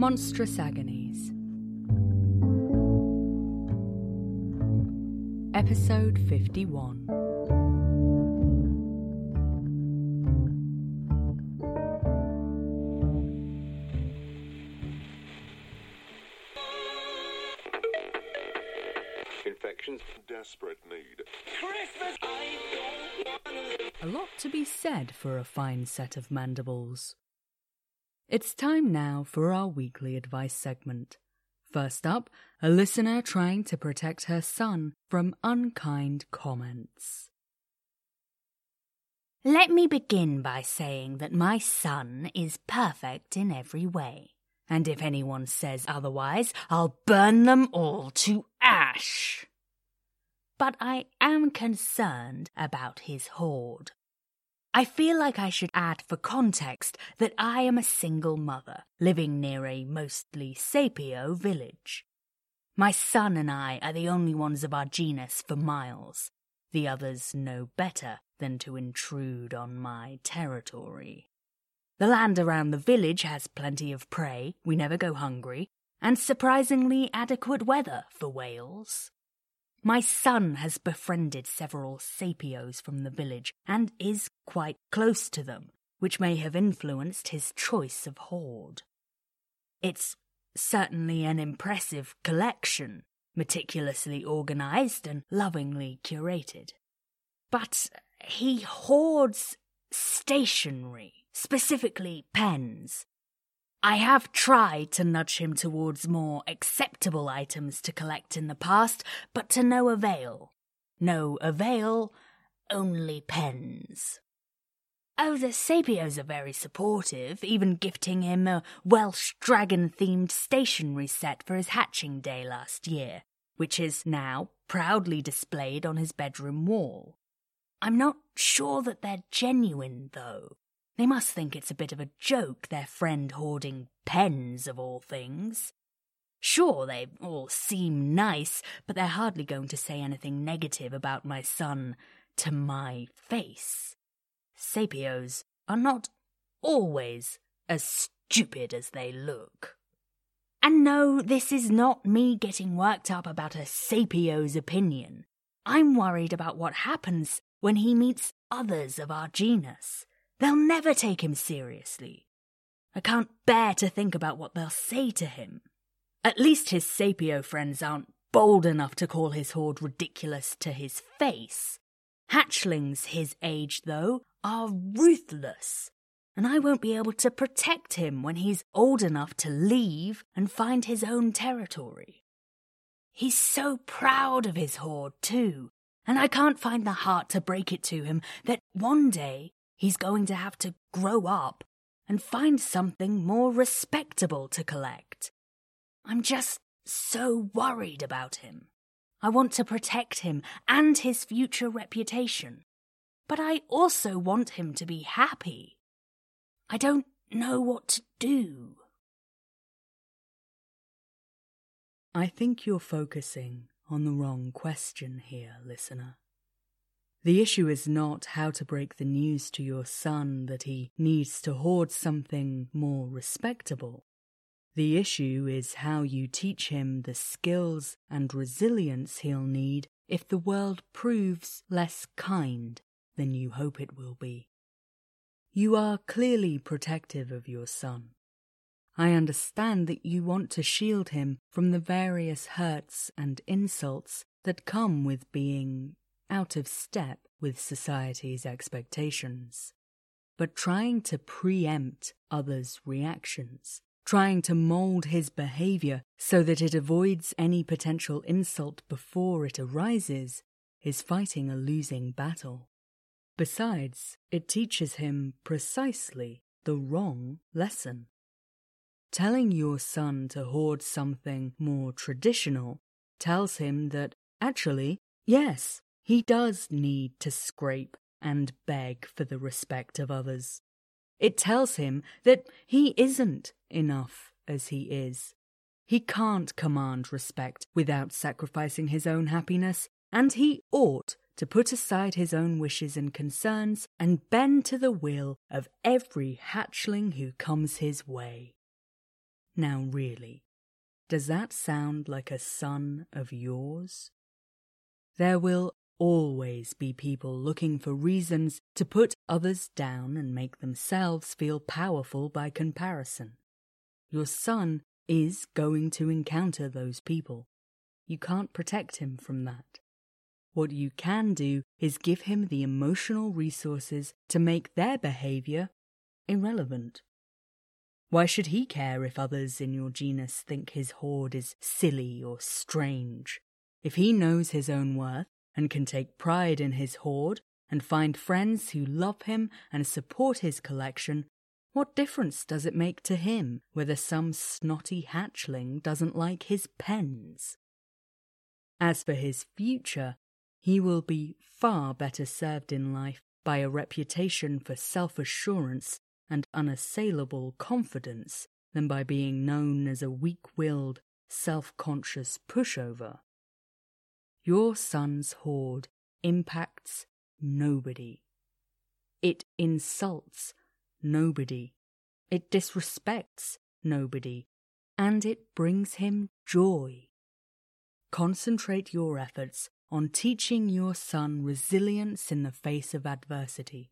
Monstrous Agonies. Episode 51. Infections desperate need. A lot to be said for a fine set of mandibles. It's time now for our weekly advice segment. First up, a listener trying to protect her son from unkind comments. Let me begin by saying that my son is perfect in every way. And if anyone says otherwise, I'll burn them all to ash. But I am concerned about his hoard. I feel like I should add for context that I am a single mother living near a mostly sapio village. My son and I are the only ones of our genus for miles. The others know better than to intrude on my territory. The land around the village has plenty of prey, we never go hungry, and surprisingly adequate weather for Wales. My son has befriended several sapios from the village and is quite close to them, which may have influenced his choice of hoard. It's certainly an impressive collection, meticulously organized and lovingly curated. But he hoards stationery, specifically pens, I have tried to nudge him towards more acceptable items to collect in the past, but to no avail. No avail, only pens. Oh, the Sapios are very supportive, even gifting him a Welsh dragon themed stationery set for his hatching day last year, which is now proudly displayed on his bedroom wall. I'm not sure that they're genuine, though. They must think it's a bit of a joke, their friend hoarding pens of all things. Sure, they all seem nice, but they're hardly going to say anything negative about my son to my face. Sapios are not always as stupid as they look. And no, this is not me getting worked up about a Sapio's opinion. I'm worried about what happens when he meets others of our genus. They'll never take him seriously. I can't bear to think about what they'll say to him. At least his Sapio friends aren't bold enough to call his hoard ridiculous to his face. Hatchlings his age, though, are ruthless, and I won't be able to protect him when he's old enough to leave and find his own territory. He's so proud of his hoard, too, and I can't find the heart to break it to him that one day he's going to have to grow up and find something more respectable to collect. I'm just so worried about him. I want to protect him and his future reputation. But I also want him to be happy. I don't know what to do. I think you're focusing on the wrong question here, listener. The issue is not how to break the news to your son that he needs to hoard something more respectable. The issue is how you teach him the skills and resilience he'll need if the world proves less kind than you hope it will be. You are clearly protective of your son. I understand that you want to shield him from the various hurts and insults that come with being out of step with society's expectations. But trying to preempt others' reactions, trying to mold his behavior so that it avoids any potential insult before it arises, is fighting a losing battle. Besides, it teaches him precisely the wrong lesson. Telling your son to hoard something more traditional tells him that, actually, yes, he does need to scrape and beg for the respect of others. It tells him that he isn't enough as he is. He can't command respect without sacrificing his own happiness, and he ought to put aside his own wishes and concerns and bend to the will of every hatchling who comes his way. Now, really, does that sound like a son of yours? There will always be people looking for reasons to put others down and make themselves feel powerful by comparison. Your son is going to encounter those people. You can't protect him from that. What you can do is give him the emotional resources to make their behavior irrelevant. Why should he care if others in your genus think his hoard is silly or strange? If he knows his own worth and can take pride in his hoard and find friends who love him and support his collection, what difference does it make to him whether some snotty hatchling doesn't like his pens? As for his future, he will be far better served in life by a reputation for self assurance and unassailable confidence than by being known as a weak willed, self conscious pushover. Your son's hoard impacts nobody. It insults nobody. It disrespects nobody. And it brings him joy. Concentrate your efforts on teaching your son resilience in the face of adversity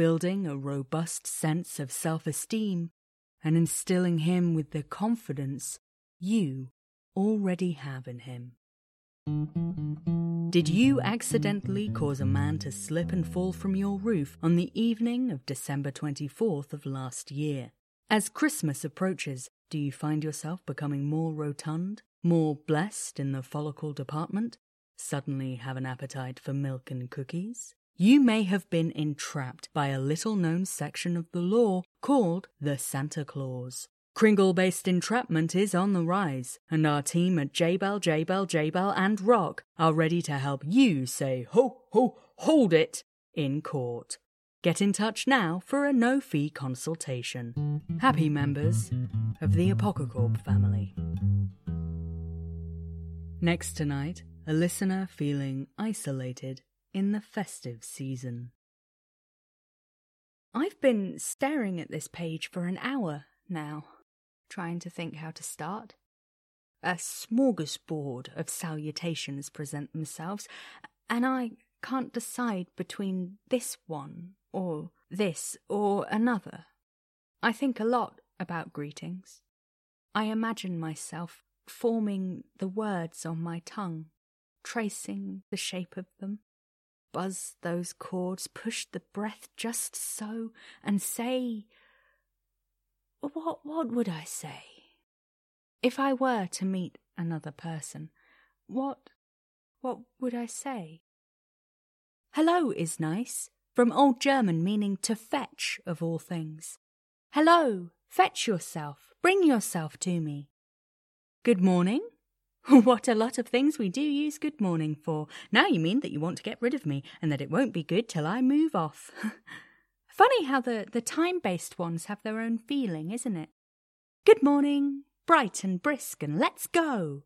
building a robust sense of self esteem and instilling him with the confidence you already have in him. Did you accidentally cause a man to slip and fall from your roof on the evening of December 24th of last year? As Christmas approaches, do you find yourself becoming more rotund, more blessed in the follicle department, suddenly have an appetite for milk and cookies? you may have been entrapped by a little known section of the law called the Santa Clause. Kringle based entrapment is on the rise, and our team at J-Bell, J-Bell, J-Bell, and Rock are ready to help you say ho, ho, hold it in court. Get in touch now for a no fee consultation. Happy members of the Apocacorp family. Next tonight, a listener feeling isolated in the festive season. I've been staring at this page for an hour now, trying to think how to start. A smorgasbord of salutations present themselves, and I can't decide between this one or this or another. I think a lot about greetings. I imagine myself forming the words on my tongue, tracing the shape of them, buzz those chords, push the breath just so, and say. What, what would I say? If I were to meet another person, what, what would I say? Hello is nice, from Old German meaning to fetch, of all things. Hello, fetch yourself, bring yourself to me. Good morning, what a lot of things we do use good morning for. Now you mean that you want to get rid of me and that it won't be good till I move off. Funny how the, the time based ones have their own feeling, isn't it? Good morning, bright and brisk, and let's go.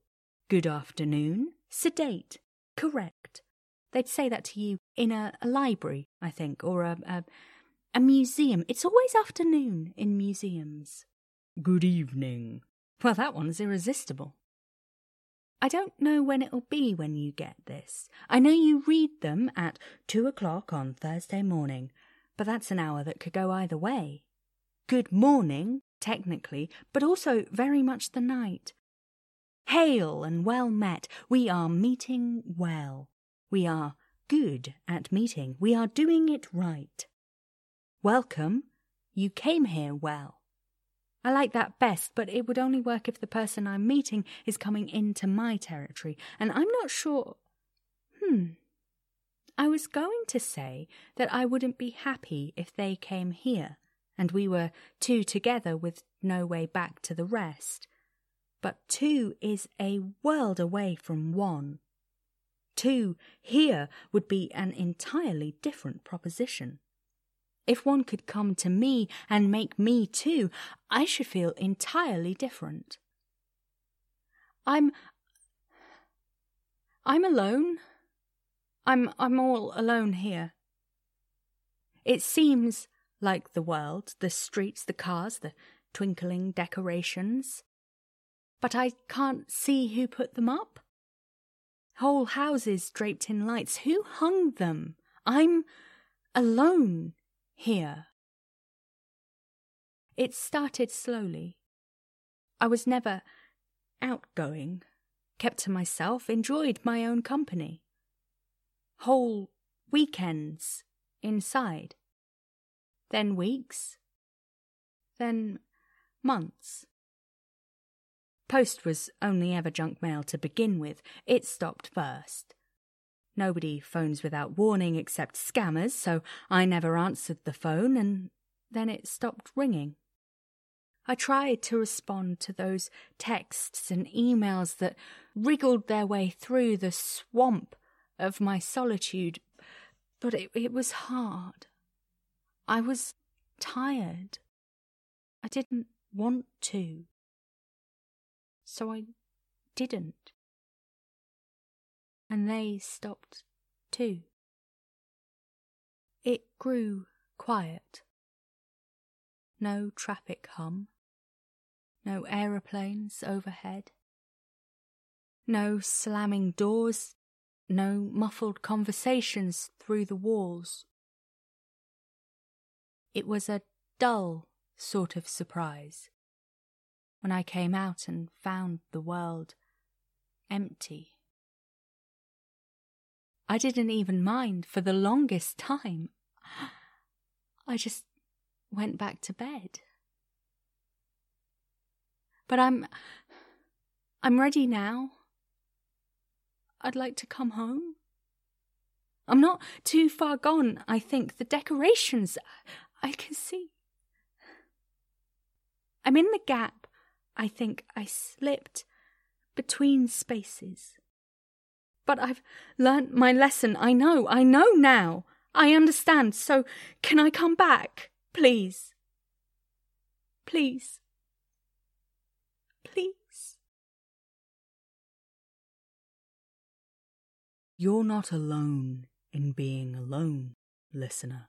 Good afternoon, sedate, correct. They'd say that to you in a, a library, I think, or a, a, a museum. It's always afternoon in museums. Good evening. Well, that one's irresistible. I don't know when it'll be when you get this. I know you read them at two o'clock on Thursday morning, but that's an hour that could go either way. Good morning, technically, but also very much the night. Hail and well met. We are meeting well. We are good at meeting. We are doing it right. Welcome. You came here well. I like that best, but it would only work if the person I'm meeting is coming into my territory, and I'm not sure. Hmm. I was going to say that I wouldn't be happy if they came here, and we were two together with no way back to the rest. But two is a world away from one. Two here would be an entirely different proposition. If one could come to me and make me two, I should feel entirely different. I'm. I'm alone. I'm. I'm all alone here. It seems like the world, the streets, the cars, the twinkling decorations. But I can't see who put them up. Whole houses draped in lights. Who hung them? I'm alone here. It started slowly. I was never outgoing, kept to myself, enjoyed my own company. Whole weekends inside. Then weeks. Then months. Post was only ever junk mail to begin with. It stopped first. Nobody phones without warning except scammers, so I never answered the phone, and then it stopped ringing. I tried to respond to those texts and emails that wriggled their way through the swamp of my solitude, but it, it was hard. I was tired. I didn't want to. So I didn't. And they stopped too. It grew quiet. No traffic hum. No aeroplanes overhead. No slamming doors. No muffled conversations through the walls. It was a dull sort of surprise when I came out and found the world empty. I didn't even mind for the longest time. I just went back to bed. But I'm. I'm ready now. I'd like to come home. I'm not too far gone, I think. The decorations, I can see. I'm in the gap. I think I slipped between spaces. But I've learnt my lesson. I know, I know now. I understand. So can I come back? Please. Please. You're not alone in being alone, listener.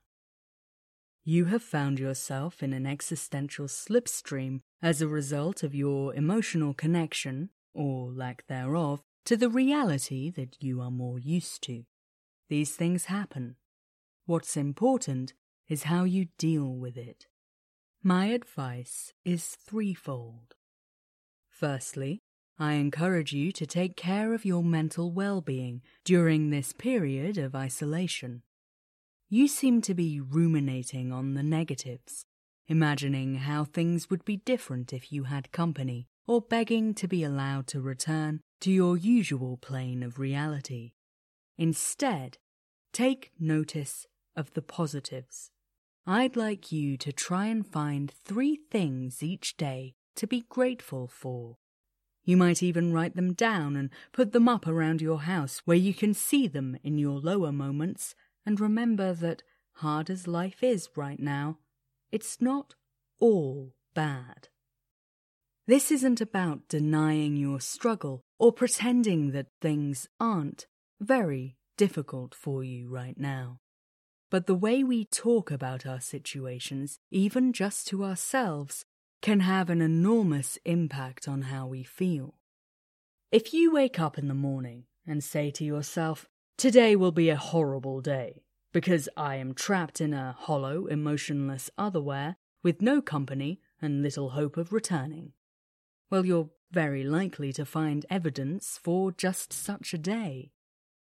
You have found yourself in an existential slipstream as a result of your emotional connection, or lack thereof, to the reality that you are more used to. These things happen. What's important is how you deal with it. My advice is threefold. Firstly, I encourage you to take care of your mental well being during this period of isolation. You seem to be ruminating on the negatives, imagining how things would be different if you had company, or begging to be allowed to return to your usual plane of reality. Instead, take notice of the positives. I'd like you to try and find three things each day to be grateful for. You might even write them down and put them up around your house where you can see them in your lower moments and remember that, hard as life is right now, it's not all bad. This isn't about denying your struggle or pretending that things aren't very difficult for you right now. But the way we talk about our situations, even just to ourselves, can have an enormous impact on how we feel. If you wake up in the morning and say to yourself, Today will be a horrible day, because I am trapped in a hollow, emotionless otherwhere with no company and little hope of returning. Well, you're very likely to find evidence for just such a day.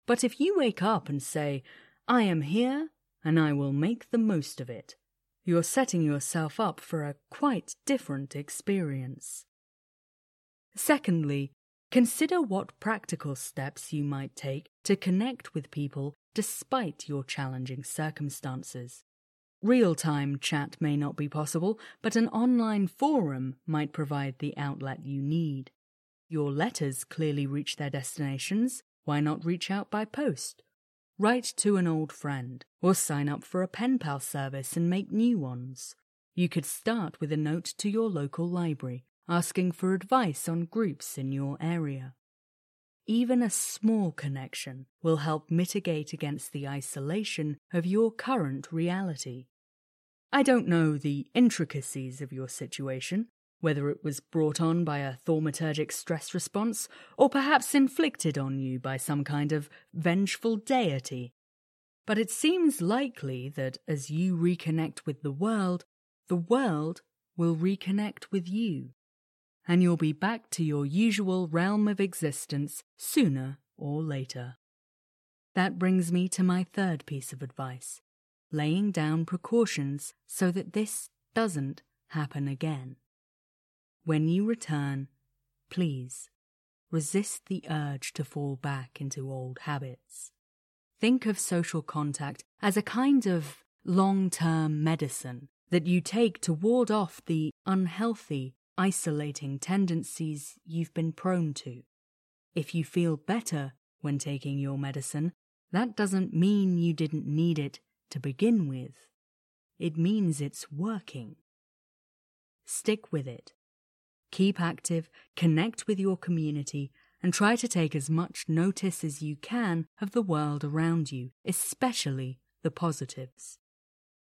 But if you wake up and say, I am here and I will make the most of it, you're setting yourself up for a quite different experience. Secondly, Consider what practical steps you might take to connect with people despite your challenging circumstances. Real time chat may not be possible, but an online forum might provide the outlet you need. Your letters clearly reach their destinations. Why not reach out by post? Write to an old friend, or sign up for a pen pal service and make new ones. You could start with a note to your local library asking for advice on groups in your area. Even a small connection will help mitigate against the isolation of your current reality. I don't know the intricacies of your situation, whether it was brought on by a thaumaturgic stress response, or perhaps inflicted on you by some kind of vengeful deity. But it seems likely that as you reconnect with the world, the world will reconnect with you, and you'll be back to your usual realm of existence sooner or later. That brings me to my third piece of advice laying down precautions so that this doesn't happen again. When you return, please resist the urge to fall back into old habits. Think of social contact as a kind of long term medicine that you take to ward off the unhealthy, isolating tendencies you've been prone to. If you feel better when taking your medicine, that doesn't mean you didn't need it to begin with. It means it's working. Stick with it. Keep active, connect with your community, and try to take as much notice as you can of the world around you, especially the positives.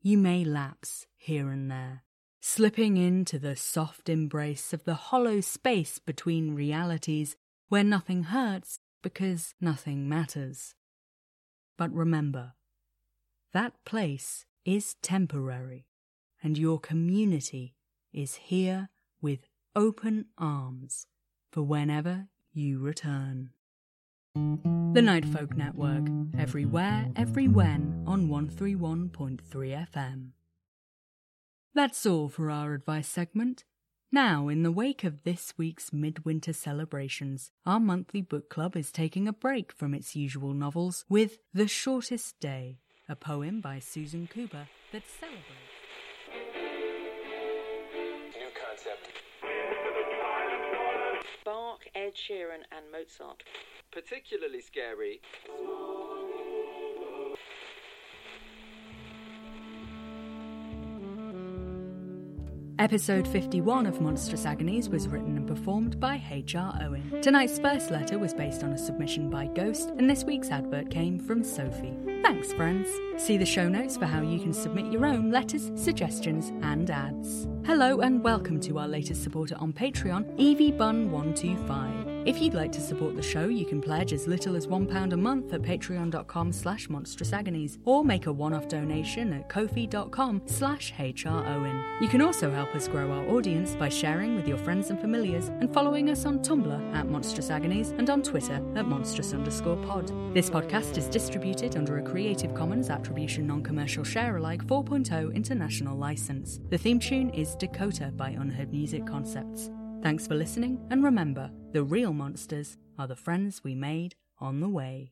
You may lapse here and there, slipping into the soft embrace of the hollow space between realities where nothing hurts because nothing matters. But remember, that place is temporary, and your community is here with open arms for whenever you return. The Night Folk Network, everywhere, every when, on 131.3 FM. That's all for our advice segment. Now, in the wake of this week's midwinter celebrations, our monthly book club is taking a break from its usual novels with The Shortest Day a poem by Susan Cooper that celebrates. Sheeran, and Mozart. Particularly scary. Episode 51 of Monstrous Agonies was written and performed by H.R. Owen. Tonight's first letter was based on a submission by Ghost, and this week's advert came from Sophie. Thanks, friends. See the show notes for how you can submit your own letters, suggestions, and ads. Hello, and welcome to our latest supporter on Patreon, Evie Bun125. If you'd like to support the show, you can pledge as little as £1 a month at patreon.com slash monstrousagonies or make a one-off donation at ko-fi.com slash hrowen. You can also help us grow our audience by sharing with your friends and familiars and following us on Tumblr at Monstrous Agonies and on Twitter at monstrous underscore pod. This podcast is distributed under a Creative Commons Attribution Non-Commercial Share-alike 4.0 international license. The theme tune is Dakota by Unheard Music Concepts. Thanks for listening, and remember, the real monsters are the friends we made on the way.